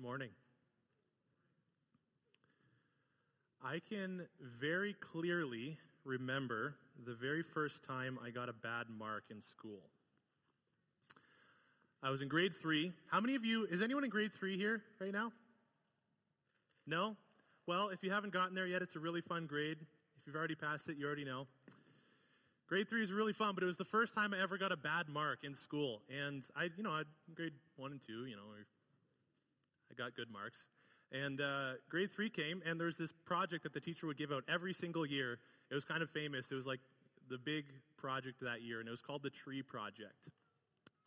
morning. I can very clearly remember the very first time I got a bad mark in school. I was in grade three. How many of you, is anyone in grade three here right now? No? Well, if you haven't gotten there yet, it's a really fun grade. If you've already passed it, you already know. Grade three is really fun, but it was the first time I ever got a bad mark in school. And I, you know, I grade one and two, you know, I got good marks. And uh, grade three came, and there's this project that the teacher would give out every single year. It was kind of famous. It was like the big project that year, and it was called the Tree Project.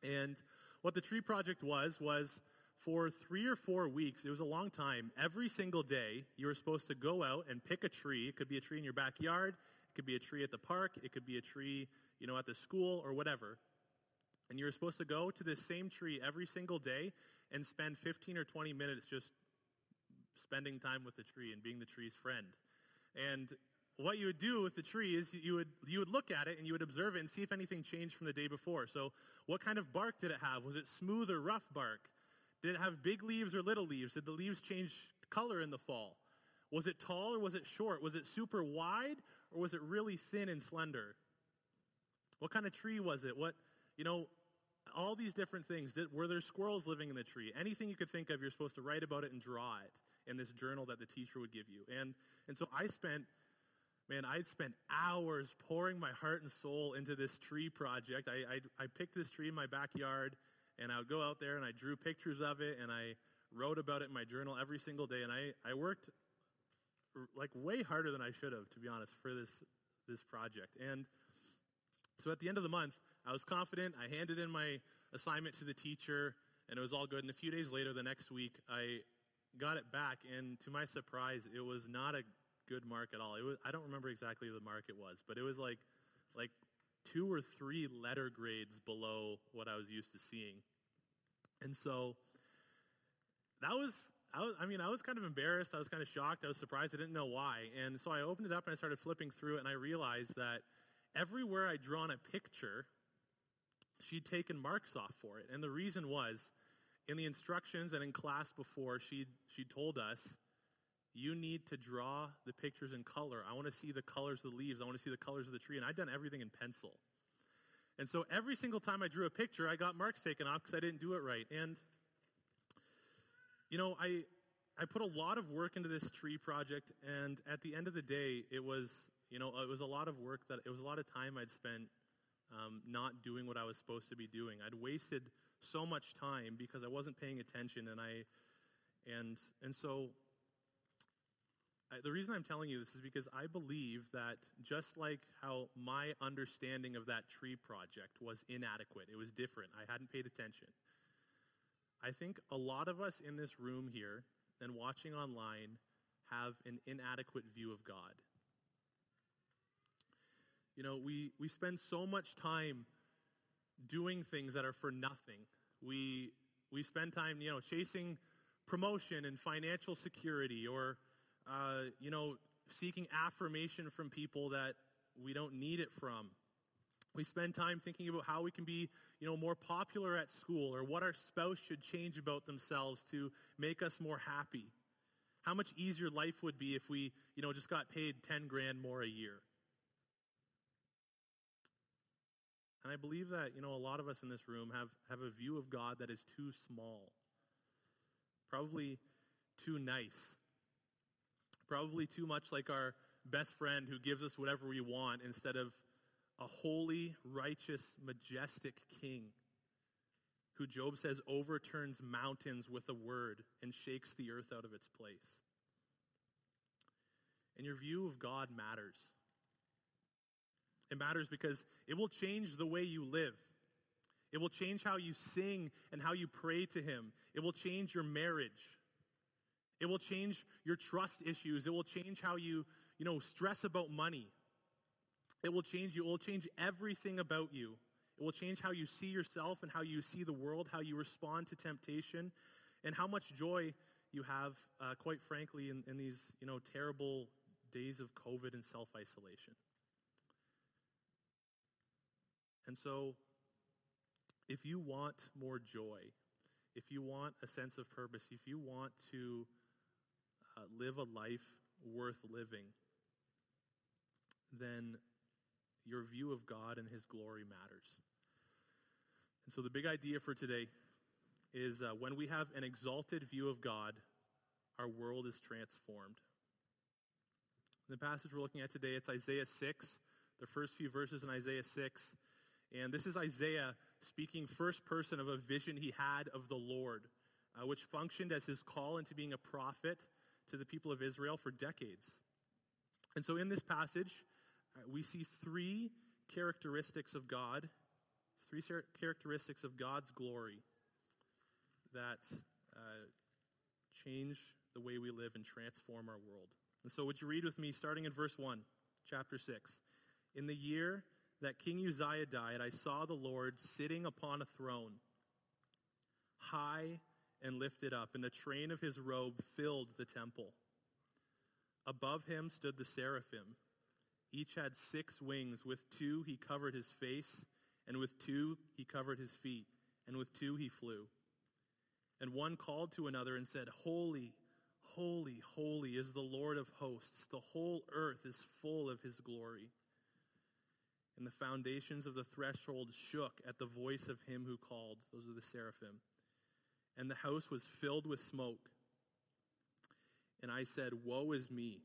And what the Tree Project was, was for three or four weeks, it was a long time, every single day, you were supposed to go out and pick a tree. It could be a tree in your backyard, it could be a tree at the park, it could be a tree, you know, at the school or whatever. And you were supposed to go to this same tree every single day and spend 15 or 20 minutes just spending time with the tree and being the tree's friend. And what you would do with the tree is you would you would look at it and you would observe it and see if anything changed from the day before. So, what kind of bark did it have? Was it smooth or rough bark? Did it have big leaves or little leaves? Did the leaves change color in the fall? Was it tall or was it short? Was it super wide or was it really thin and slender? What kind of tree was it? What, you know, all these different things. Did, were there squirrels living in the tree? Anything you could think of, you're supposed to write about it and draw it in this journal that the teacher would give you. And, and so I spent, man, I'd spent hours pouring my heart and soul into this tree project. I, I, I picked this tree in my backyard, and I would go out there and I drew pictures of it, and I wrote about it in my journal every single day. And I, I worked like way harder than I should have, to be honest, for this, this project. And so at the end of the month, I was confident. I handed in my assignment to the teacher, and it was all good. And a few days later, the next week, I got it back, and to my surprise, it was not a good mark at all. It was I don't remember exactly the mark it was, but it was like like two or three letter grades below what I was used to seeing. And so that was I, was, I mean, I was kind of embarrassed. I was kind of shocked. I was surprised. I didn't know why. And so I opened it up and I started flipping through it, and I realized that everywhere I'd drawn a picture, she'd taken marks off for it. And the reason was in the instructions and in class before, she she told us, you need to draw the pictures in color. I want to see the colors of the leaves. I want to see the colors of the tree. And I'd done everything in pencil. And so every single time I drew a picture, I got marks taken off because I didn't do it right. And, you know, I, I put a lot of work into this tree project. And at the end of the day, it was, you know, it was a lot of work that, it was a lot of time I'd spent um, not doing what I was supposed to be doing. I'd wasted so much time because I wasn't paying attention, and I, and and so. I, the reason I'm telling you this is because I believe that just like how my understanding of that tree project was inadequate, it was different. I hadn't paid attention. I think a lot of us in this room here and watching online have an inadequate view of God. You know, we, we spend so much time doing things that are for nothing. We, we spend time, you know, chasing promotion and financial security or, uh, you know, seeking affirmation from people that we don't need it from. We spend time thinking about how we can be, you know, more popular at school or what our spouse should change about themselves to make us more happy. How much easier life would be if we, you know, just got paid 10 grand more a year. And I believe that, you know, a lot of us in this room have, have a view of God that is too small, probably too nice, probably too much like our best friend who gives us whatever we want instead of a holy, righteous, majestic king who Job says overturns mountains with a word and shakes the earth out of its place. And your view of God matters. It matters because it will change the way you live. It will change how you sing and how you pray to Him. It will change your marriage. It will change your trust issues. It will change how you, you know, stress about money. It will change you. It will change everything about you. It will change how you see yourself and how you see the world, how you respond to temptation, and how much joy you have, uh, quite frankly, in, in these, you know, terrible days of COVID and self isolation. And so, if you want more joy, if you want a sense of purpose, if you want to uh, live a life worth living, then your view of God and His glory matters. And so, the big idea for today is uh, when we have an exalted view of God, our world is transformed. The passage we're looking at today, it's Isaiah 6, the first few verses in Isaiah 6. And this is Isaiah speaking first person of a vision he had of the Lord, uh, which functioned as his call into being a prophet to the people of Israel for decades. And so in this passage, uh, we see three characteristics of God, three characteristics of God's glory that uh, change the way we live and transform our world. And so, would you read with me, starting in verse 1, chapter 6? In the year that King Uzziah died, I saw the Lord sitting upon a throne, high and lifted up, and the train of his robe filled the temple. Above him stood the seraphim. Each had six wings. With two he covered his face, and with two he covered his feet, and with two he flew. And one called to another and said, Holy, holy, holy is the Lord of hosts. The whole earth is full of his glory. And the foundations of the threshold shook at the voice of him who called. Those are the seraphim. And the house was filled with smoke. And I said, Woe is me,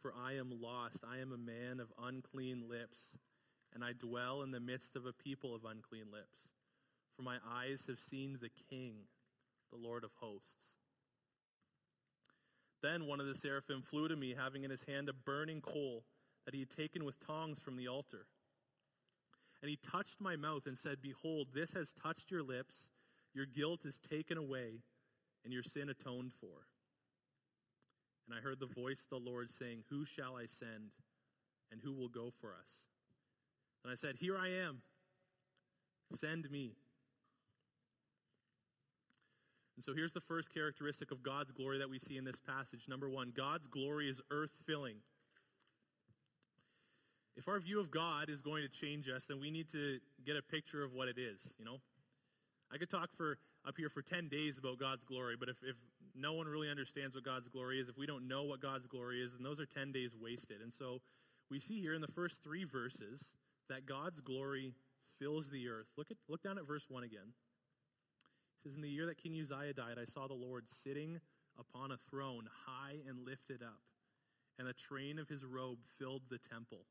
for I am lost. I am a man of unclean lips, and I dwell in the midst of a people of unclean lips. For my eyes have seen the King, the Lord of hosts. Then one of the seraphim flew to me, having in his hand a burning coal that he had taken with tongs from the altar. And he touched my mouth and said, Behold, this has touched your lips, your guilt is taken away, and your sin atoned for. And I heard the voice of the Lord saying, Who shall I send, and who will go for us? And I said, Here I am, send me. And so here's the first characteristic of God's glory that we see in this passage. Number one, God's glory is earth filling. If our view of God is going to change us, then we need to get a picture of what it is, you know? I could talk for up here for 10 days about God's glory, but if, if no one really understands what God's glory is, if we don't know what God's glory is, then those are 10 days wasted. And so we see here in the first three verses that God's glory fills the earth. Look, at, look down at verse 1 again. It says, In the year that King Uzziah died, I saw the Lord sitting upon a throne, high and lifted up, and the train of his robe filled the temple.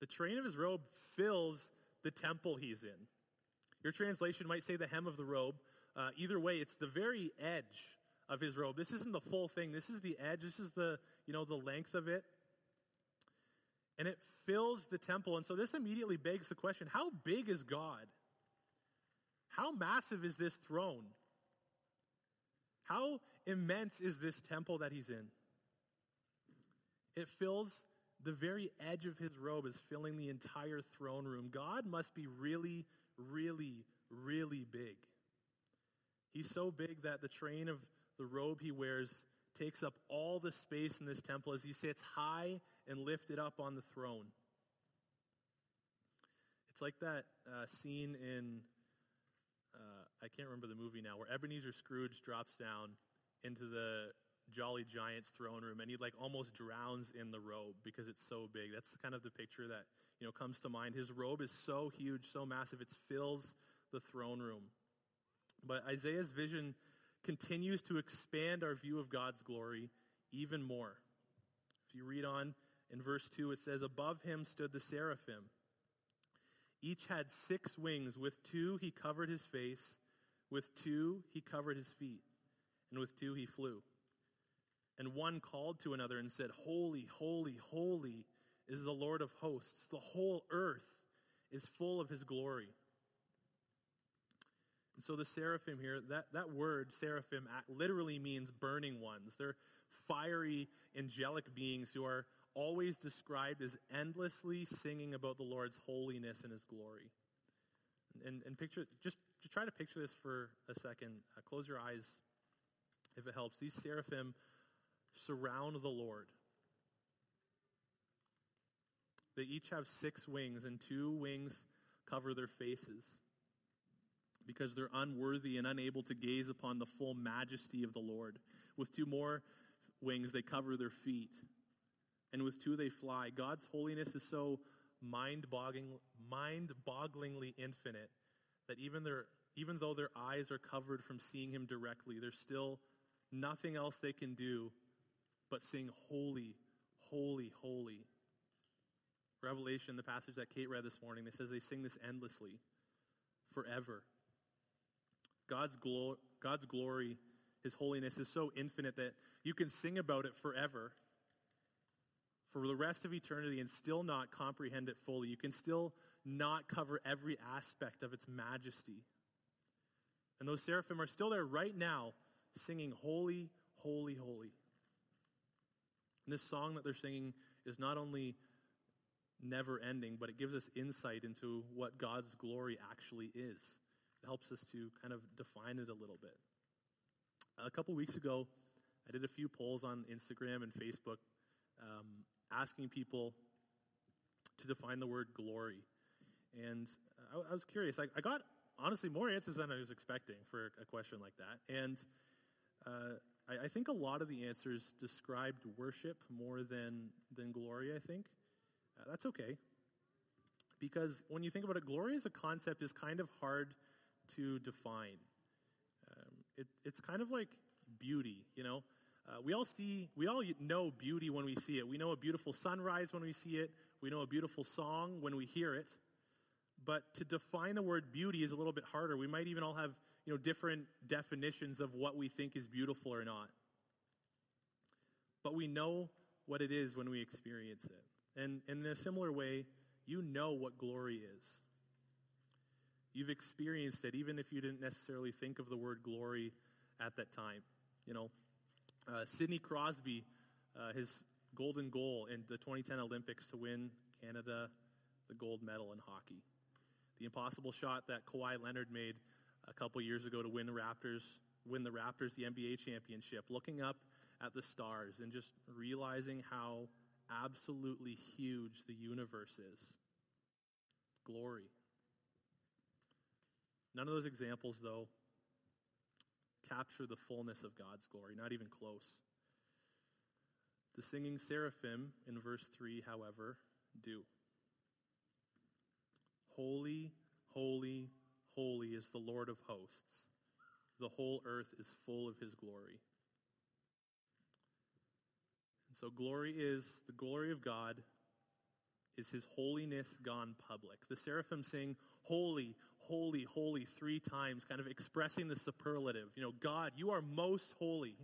The train of his robe fills the temple he's in. Your translation might say the hem of the robe. Uh, either way, it's the very edge of his robe. This isn't the full thing. This is the edge. This is the, you know, the length of it. And it fills the temple. And so this immediately begs the question, how big is God? How massive is this throne? How immense is this temple that he's in? It fills the very edge of his robe is filling the entire throne room. God must be really, really, really big. He's so big that the train of the robe he wears takes up all the space in this temple as he sits high and lifted up on the throne. It's like that uh, scene in, uh, I can't remember the movie now, where Ebenezer Scrooge drops down into the Jolly Giant's throne room and he like almost drowns in the robe because it's so big. That's kind of the picture that you know, comes to mind. His robe is so huge, so massive, it fills the throne room. But Isaiah's vision continues to expand our view of God's glory even more. If you read on in verse 2, it says, Above him stood the seraphim. Each had six wings. With two he covered his face, with two he covered his feet, and with two he flew. And one called to another and said, Holy, holy, holy is the Lord of hosts. The whole earth is full of his glory. And so the seraphim here, that, that word, seraphim, literally means burning ones. They're fiery, angelic beings who are always described as endlessly singing about the Lord's holiness and his glory. And, and picture, just, just try to picture this for a second. Uh, close your eyes if it helps. These seraphim surround the Lord. They each have six wings, and two wings cover their faces. because they're unworthy and unable to gaze upon the full majesty of the Lord. With two more wings, they cover their feet, and with two, they fly. God's holiness is so mind-bogglingly infinite that even, their, even though their eyes are covered from seeing Him directly, there's still nothing else they can do but sing, Holy, holy, holy. Revelation, the passage that Kate read this morning, it says they sing this endlessly, forever. God's, glo- God's glory, His holiness is so infinite that you can sing about it forever, for the rest of eternity, and still not comprehend it fully. You can still not cover every aspect of its majesty. And those seraphim are still there right now, singing, Holy, holy, holy. And this song that they're singing is not only never ending, but it gives us insight into what God's glory actually is. It helps us to kind of define it a little bit. A couple weeks ago, I did a few polls on Instagram and Facebook um, asking people to define the word glory. And I, I was curious. I, I, got, honestly, more answers than I was expecting for a question like that. And uh, I, I, think a lot of the answers described worship more than, than glory, I think. Uh, that's okay. Because when you think about it, glory as a concept is kind of hard to define. Um, it, it's kind of like beauty, you know. Uh, we all see, we all know beauty when we see it. We know a beautiful sunrise when we see it. We know a beautiful song when we hear it. But to define the word beauty is a little bit harder. We might even all have, you know, different definitions of what we think is beautiful or not. But we know what it is when we experience it. And, and in a similar way, you know what glory is. You've experienced it, even if you didn't necessarily think of the word glory at that time. You know, uh, Sidney Crosby, uh, his golden goal in the 2010 Olympics to win Canada the gold medal in hockey. The impossible shot that Kawhi Leonard made a couple years ago to win the Raptors, win the Raptors the NBA championship, looking up at the stars and just realizing how absolutely huge the universe is. Glory. None of those examples, though, capture the fullness of God's glory, not even close. The singing seraphim in verse 3, however, do. Holy, holy, holy is the Lord of hosts. The whole earth is full of his glory. And so, glory is the glory of God, is his holiness gone public. The seraphim sing, Holy, holy, holy, three times, kind of expressing the superlative. You know, God, you are most holy.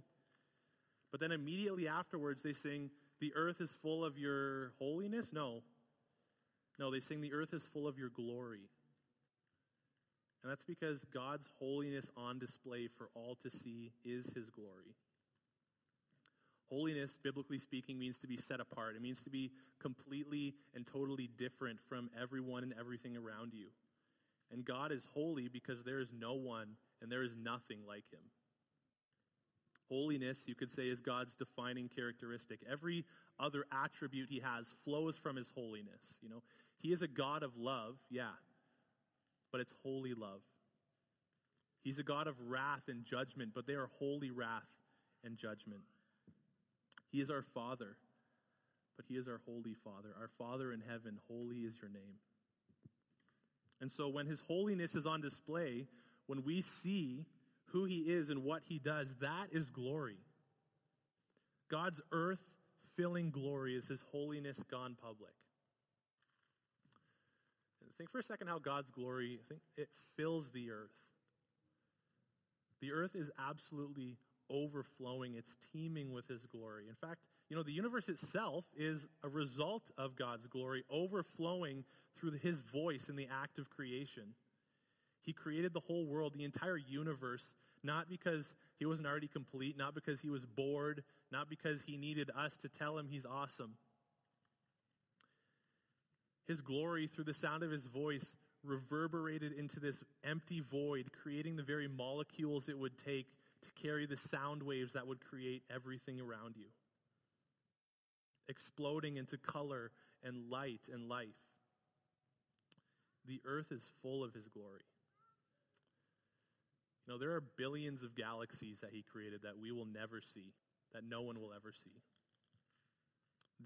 But then immediately afterwards, they sing, The earth is full of your holiness? No. No, they sing, The earth is full of your glory. And that's because God's holiness on display for all to see is his glory. Holiness, biblically speaking, means to be set apart. It means to be completely and totally different from everyone and everything around you. And God is holy because there is no one and there is nothing like him. Holiness, you could say, is God's defining characteristic. Every other attribute he has flows from his holiness. You know, he is a God of love, yeah, but it's holy love. He's a God of wrath and judgment, but they are holy wrath and judgment. He is our Father, but He is our Holy Father. Our Father in heaven, holy is your name. And so when His holiness is on display, when we see who He is and what He does, that is glory. God's earth filling glory is His holiness gone public. Think for a second how God's glory, think it fills the earth. The earth is absolutely overflowing, it's teeming with His glory. In fact, you know, the universe itself is a result of God's glory overflowing through His voice in the act of creation. He created the whole world, the entire universe, not because He wasn't already complete, not because He was bored, not because He needed us to tell Him He's awesome. His glory, through the sound of His voice, reverberated into this empty void, creating the very molecules it would take to carry the sound waves that would create everything around you, exploding into color and light and life. The earth is full of his glory. You know, there are billions of galaxies that he created that we will never see, that no one will ever see.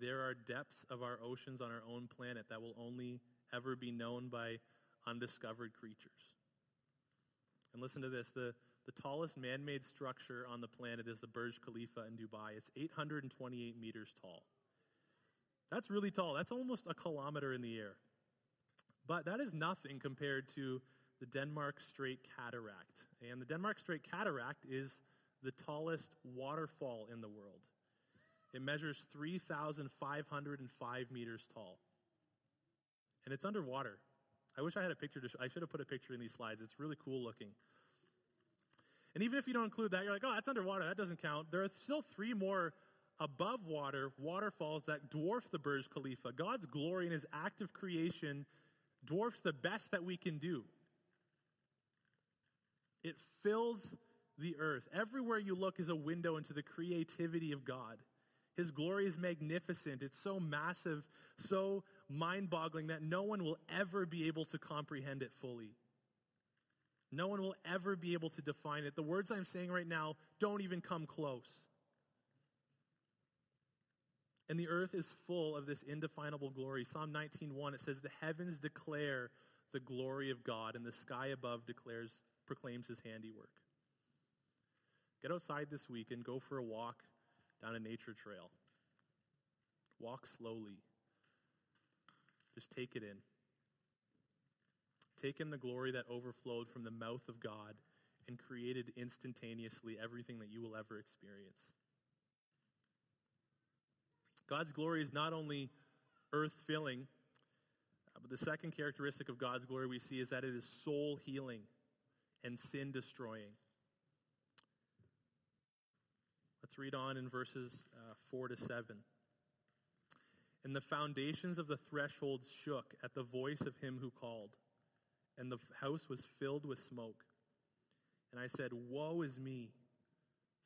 There are depths of our oceans on our own planet that will only ever be known by undiscovered creatures. And listen to this the, the tallest man made structure on the planet is the Burj Khalifa in Dubai. It's 828 meters tall. That's really tall. That's almost a kilometer in the air. But that is nothing compared to the Denmark Strait Cataract. And the Denmark Strait Cataract is the tallest waterfall in the world. It measures 3,505 meters tall. And it's underwater. I wish I had a picture to sh- I should have put a picture in these slides. It's really cool looking. And even if you don't include that, you're like, oh, that's underwater. That doesn't count. There are still three more above water waterfalls that dwarf the Burj Khalifa. God's glory in his act of creation dwarfs the best that we can do. It fills the earth. Everywhere you look is a window into the creativity of God. His glory is magnificent. It's so massive, so mind boggling that no one will ever be able to comprehend it fully. No one will ever be able to define it. The words I'm saying right now don't even come close. And the earth is full of this indefinable glory. Psalm 19:1 it says the heavens declare the glory of God and the sky above declares proclaims his handiwork. Get outside this week and go for a walk down a nature trail. Walk slowly. Just take it in. Take in the glory that overflowed from the mouth of God and created instantaneously everything that you will ever experience. God's glory is not only earth filling, uh, but the second characteristic of God's glory we see is that it is soul healing and sin destroying. Let's read on in verses uh, 4 to 7. And the foundations of the thresholds shook at the voice of him who called, and the house was filled with smoke. And I said, Woe is me!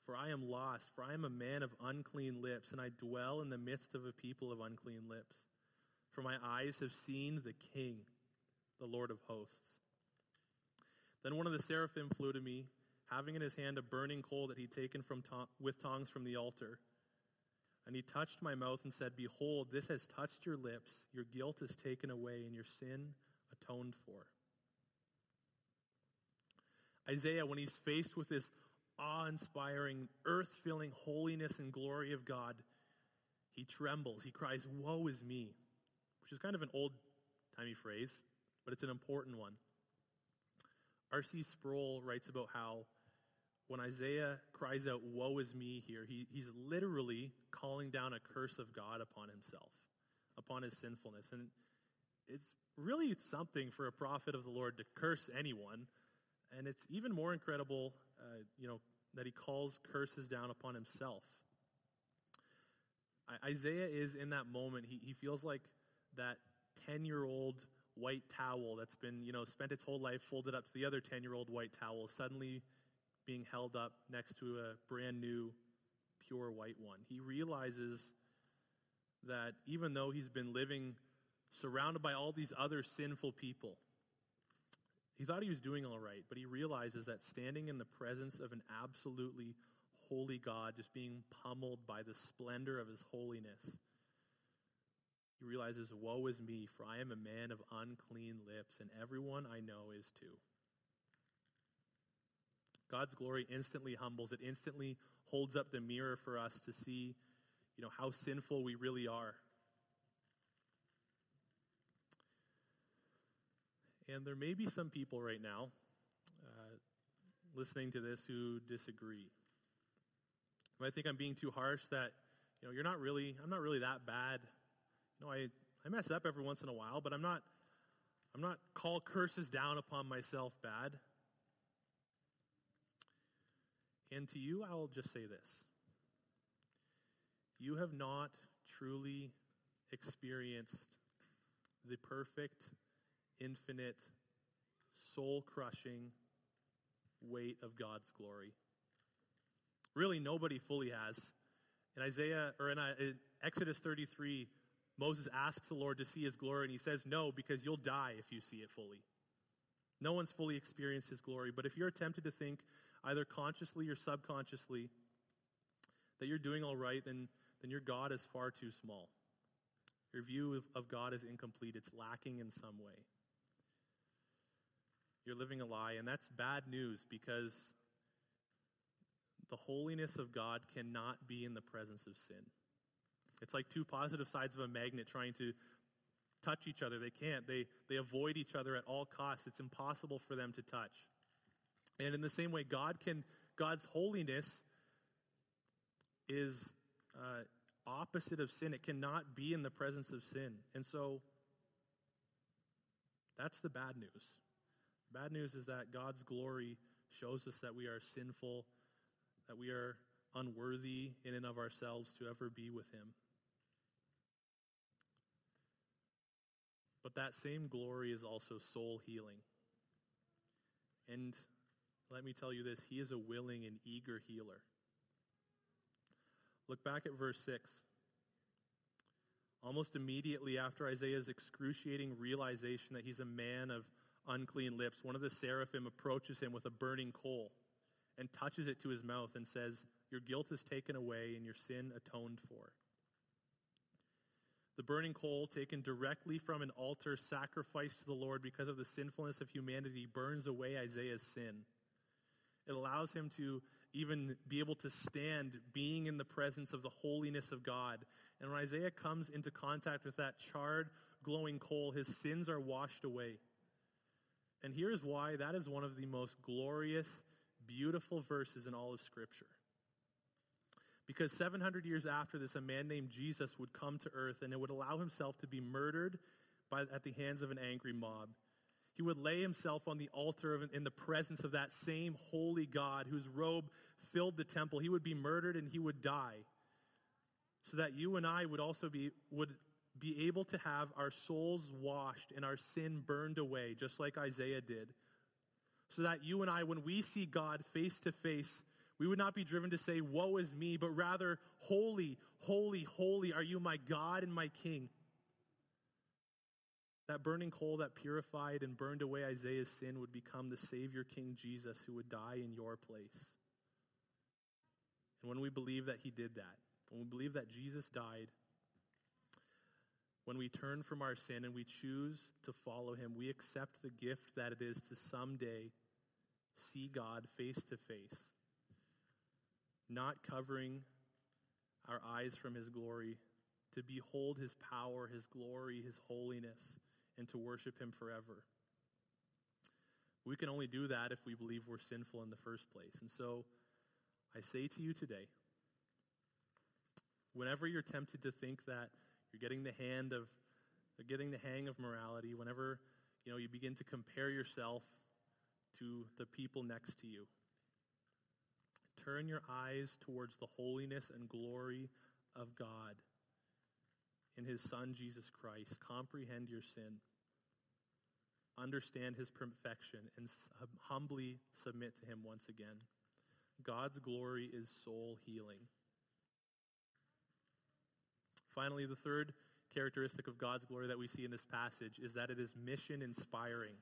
For I am lost, for I am a man of unclean lips, and I dwell in the midst of a people of unclean lips. For my eyes have seen the King, the Lord of hosts. Then one of the seraphim flew to me, having in his hand a burning coal that he'd taken from with tongs from the altar. And he touched my mouth and said, Behold, this has touched your lips. Your guilt is taken away, and your sin atoned for. Isaiah, when he's faced with this awe inspiring, earth filling holiness and glory of God, he trembles. He cries, Woe is me, which is kind of an old timey phrase, but it's an important one. R.C. Sproul writes about how when Isaiah cries out, Woe is me here, he, he's literally calling down a curse of God upon himself, upon his sinfulness. And it's really something for a prophet of the Lord to curse anyone. And it's even more incredible, uh, you know, that he calls curses down upon himself. Isaiah is in that moment, he, he feels like that 10 year old white towel that's been, you know, spent its whole life folded up to the other 10 year old white towel, suddenly being held up next to a brand new, pure white one. He realizes that even though he's been living surrounded by all these other sinful people, he thought he was doing all right, but he realizes that standing in the presence of an absolutely holy God, just being pummeled by the splendor of his holiness, he realizes, Woe is me, for I am a man of unclean lips, and everyone I know is too. God's glory instantly humbles, it instantly holds up the mirror for us to see, you know, how sinful we really are. And there may be some people right now uh, listening to this who disagree. I think I'm being too harsh that, you know, you're not really, I'm not really that bad. You know, I, I mess up every once in a while, but I'm not, I'm not call curses down upon myself bad. And to you, I will just say this. You have not truly experienced the perfect infinite, soul crushing weight of God's glory. Really, nobody fully has. In Isaiah, or in, uh, in Exodus 33, Moses asks the Lord to see his glory, and he says, No, because you'll die if you see it fully. No one's fully experienced his glory. But if you're tempted to think, either consciously or subconsciously, that you're doing all right, then, then your God is far too small. Your view of, of God is incomplete, it's lacking in some way. You're living a lie, and that's bad news because the holiness of God cannot be in the presence of sin. It's like two positive sides of a magnet trying to touch each other. They can't. They, they avoid each other at all costs. It's impossible for them to touch. And in the same way, God can, God's holiness is uh, opposite of sin. It cannot be in the presence of sin. And so that's the bad news. Bad news is that God's glory shows us that we are sinful, that we are unworthy in and of ourselves to ever be with Him. But that same glory is also soul healing. And let me tell you this He is a willing and eager healer. Look back at verse 6. Almost immediately after Isaiah's excruciating realization that he's a man of unclean lips, one of the seraphim approaches him with a burning coal and touches it to his mouth and says, Your guilt is taken away and your sin atoned for. The burning coal, taken directly from an altar sacrificed to the Lord because of the sinfulness of humanity, burns away Isaiah's sin. It allows him to even be able to stand being in the presence of the holiness of God. And when Isaiah comes into contact with that charred, glowing coal, his sins are washed away. And here's why that is one of the most glorious, beautiful verses in all of Scripture. Because 700 years after this, a man named Jesus would come to earth and it would allow himself to be murdered by, at the hands of an angry mob. He would lay himself on the altar of, in the presence of that same holy God whose robe filled the temple. He would be murdered and he would die. So that you and I would also be, would be able to have our souls washed and our sin burned away, just like Isaiah did. So that you and I, when we see God face to face, we would not be driven to say, Woe is me, but rather, Holy, holy, holy are you, my God and my King. That burning coal that purified and burned away Isaiah's sin would become the Savior King Jesus who would die in your place. And when we believe that he did that, when we believe that Jesus died, when we turn from our sin and we choose to follow him, we accept the gift that it is to someday see God face to face not covering our eyes from his glory, to behold his power, his glory, his holiness, and to worship him forever. We can only do that if we believe we're sinful in the first place. And so I say to you today, whenever you're tempted to think that you're getting the hand of getting the hang of morality, whenever you know you begin to compare yourself to the people next to you, Turn your eyes towards the holiness and glory of God in His Son, Jesus Christ. Comprehend your sin. Understand His perfection and humbly submit to Him once again. God's glory is soul healing. Finally, the third characteristic of God's glory that we see in this passage is that it is mission inspiring.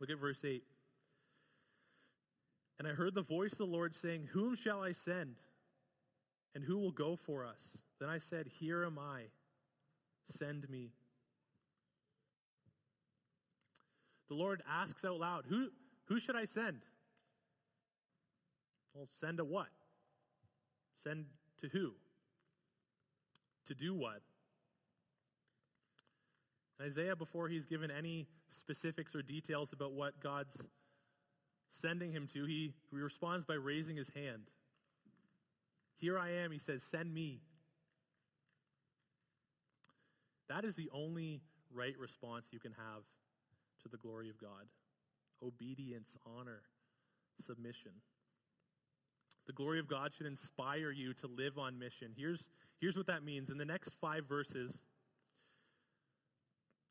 Look at verse 8. And I heard the voice of the Lord saying, Whom shall I send? And who will go for us? Then I said, Here am I. Send me. The Lord asks out loud, Who, who should I send? Well, send to what? Send to who? To do what? Isaiah, before he's given any specifics or details about what God's sending him to, he, he responds by raising his hand. Here I am, he says, send me. That is the only right response you can have to the glory of God obedience, honor, submission. The glory of God should inspire you to live on mission. Here's, here's what that means. In the next five verses,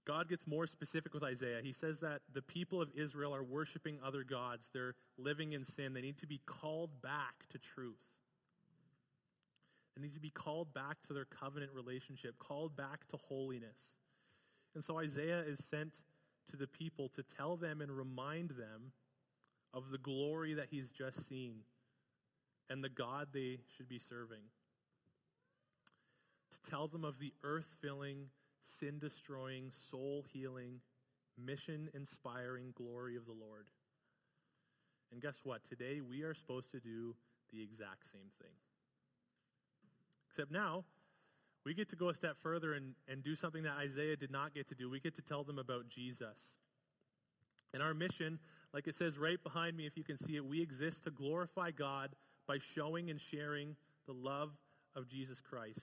God gets more specific with Isaiah. He says that the people of Israel are worshiping other gods. They're living in sin. They need to be called back to truth. They need to be called back to their covenant relationship, called back to holiness. And so Isaiah is sent to the people to tell them and remind them of the glory that he's just seen and the God they should be serving. To tell them of the earth filling, sin destroying, soul healing, mission inspiring glory of the Lord. And guess what? Today we are supposed to do the exact same thing. Except now, we get to go a step further and, and do something that Isaiah did not get to do. We get to tell them about Jesus. And our mission, like it says right behind me, if you can see it, we exist to glorify God by showing and sharing the love of Jesus Christ.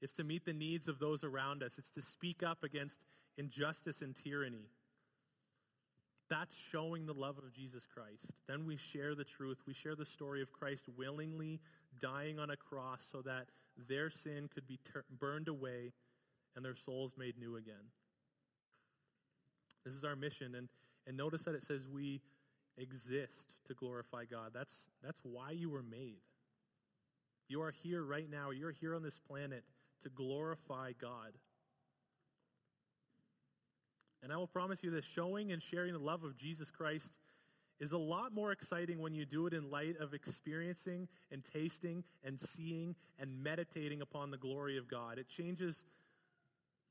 It's to meet the needs of those around us, it's to speak up against injustice and tyranny. That's showing the love of Jesus Christ. Then we share the truth. We share the story of Christ willingly dying on a cross so that their sin could be ter- burned away and their souls made new again. This is our mission. And, and notice that it says we exist to glorify God. That's, that's why you were made. You are here right now. You're here on this planet to glorify God. And I will promise you this showing and sharing the love of Jesus Christ is a lot more exciting when you do it in light of experiencing and tasting and seeing and meditating upon the glory of God. It changes,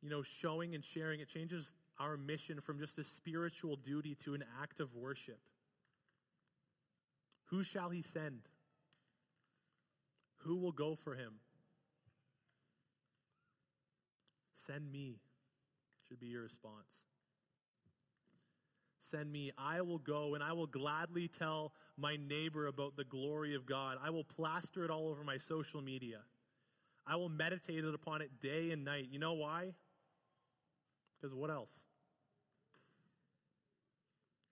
you know, showing and sharing, it changes our mission from just a spiritual duty to an act of worship. Who shall he send? Who will go for him? Send me, should be your response. Send me, I will go and I will gladly tell my neighbor about the glory of God. I will plaster it all over my social media. I will meditate upon it day and night. You know why? Because what else?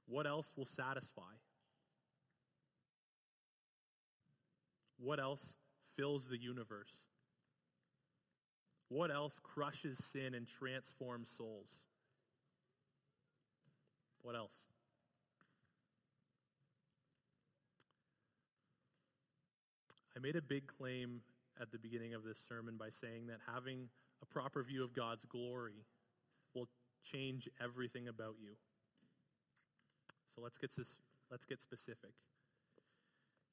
What else will satisfy? What else fills the universe? What else crushes sin and transforms souls? What else? I made a big claim at the beginning of this sermon by saying that having a proper view of God's glory will change everything about you. So let's get let's get specific.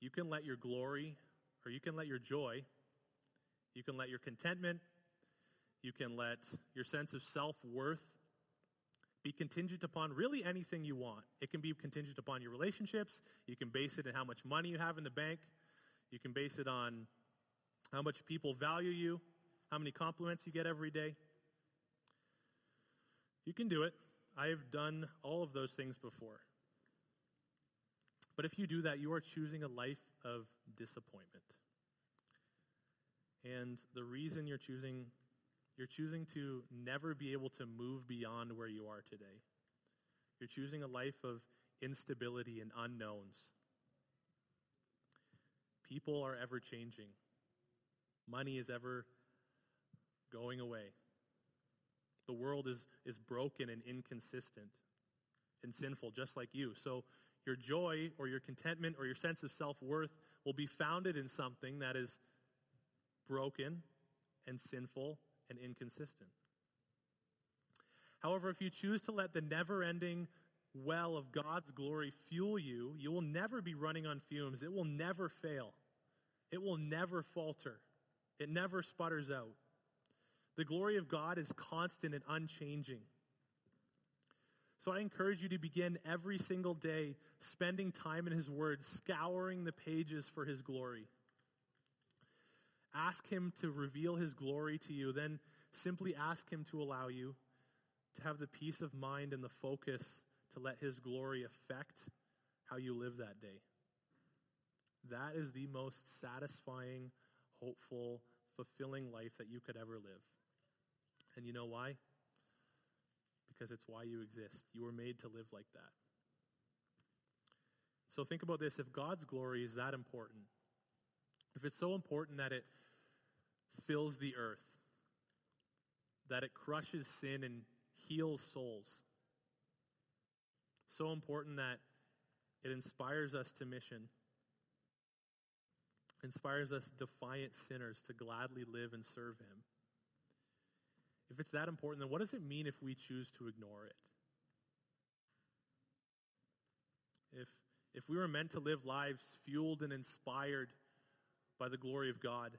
You can let your glory or you can let your joy, you can let your contentment, you can let your sense of self-worth be contingent upon really anything you want. It can be contingent upon your relationships. You can base it on how much money you have in the bank. You can base it on how much people value you, how many compliments you get every day. You can do it. I've done all of those things before. But if you do that, you are choosing a life of disappointment. And the reason you're choosing you're choosing to never be able to move beyond where you are today. You're choosing a life of instability and unknowns. People are ever changing. Money is ever going away. The world is, is broken and inconsistent and sinful, just like you. So, your joy or your contentment or your sense of self worth will be founded in something that is broken and sinful and inconsistent. However, if you choose to let the never ending well of God's glory fuel you, you will never be running on fumes. It will never fail. It will never falter. It never sputters out. The glory of God is constant and unchanging. So I encourage you to begin every single day spending time in His Word, scouring the pages for His glory. Ask Him to reveal His glory to you. Then simply ask Him to allow you to have the peace of mind and the focus to let His glory affect how you live that day. That is the most satisfying, hopeful, fulfilling life that you could ever live. And you know why? Because it's why you exist. You were made to live like that. So think about this if God's glory is that important, if it's so important that it fills the earth, that it crushes sin and heals souls. So important that it inspires us to mission, inspires us defiant sinners to gladly live and serve Him. if it's that important, then what does it mean if we choose to ignore it? If, if we were meant to live lives fueled and inspired by the glory of God,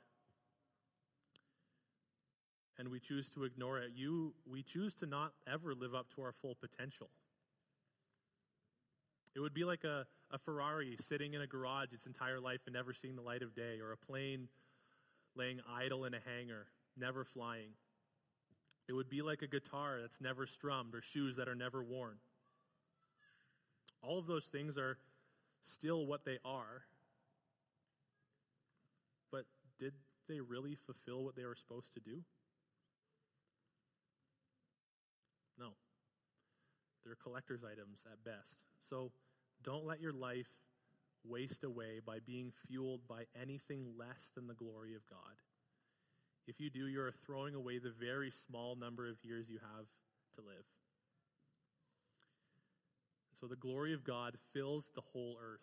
and we choose to ignore it, you, we choose to not ever live up to our full potential. It would be like a, a Ferrari sitting in a garage its entire life and never seeing the light of day, or a plane laying idle in a hangar, never flying. It would be like a guitar that's never strummed, or shoes that are never worn. All of those things are still what they are. But did they really fulfill what they were supposed to do? No. They're collector's items at best. So don't let your life waste away by being fueled by anything less than the glory of God. If you do, you are throwing away the very small number of years you have to live. So the glory of God fills the whole earth.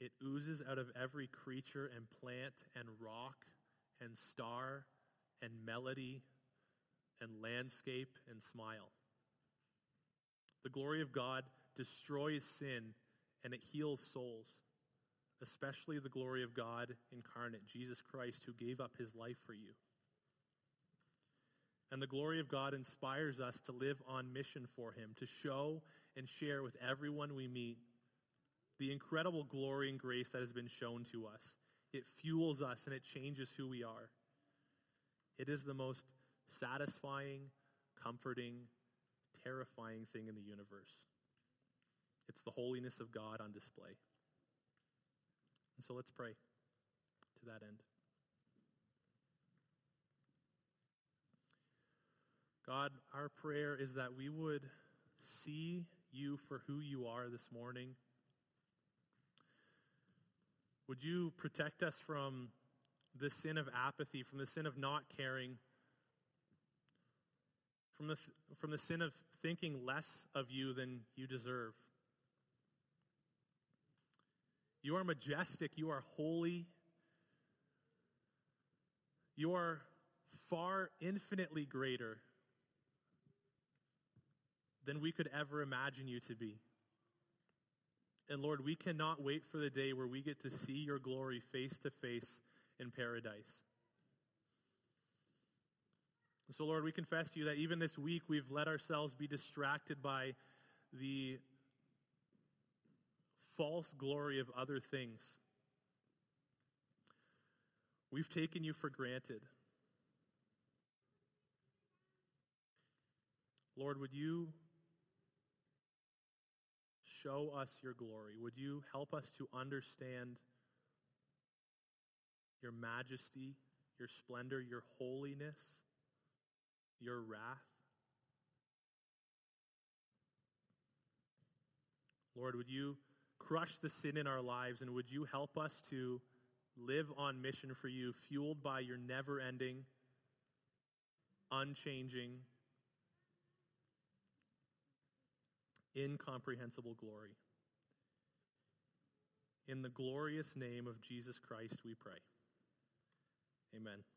It oozes out of every creature and plant and rock and star and melody and landscape and smile. The glory of God destroys sin and it heals souls, especially the glory of God incarnate, Jesus Christ, who gave up his life for you. And the glory of God inspires us to live on mission for him, to show and share with everyone we meet the incredible glory and grace that has been shown to us. It fuels us and it changes who we are. It is the most satisfying, comforting, terrifying thing in the universe. It's the holiness of God on display. And so let's pray to that end. God, our prayer is that we would see you for who you are this morning. Would you protect us from the sin of apathy, from the sin of not caring, from the, from the sin of thinking less of you than you deserve? You are majestic. You are holy. You are far infinitely greater than we could ever imagine you to be. And Lord, we cannot wait for the day where we get to see your glory face to face in paradise. So, Lord, we confess to you that even this week we've let ourselves be distracted by the false glory of other things. We've taken you for granted. Lord, would you show us your glory? Would you help us to understand your majesty, your splendor, your holiness, your wrath? Lord, would you crush the sin in our lives, and would you help us to live on mission for you, fueled by your never ending, unchanging, incomprehensible glory. In the glorious name of Jesus Christ, we pray. Amen.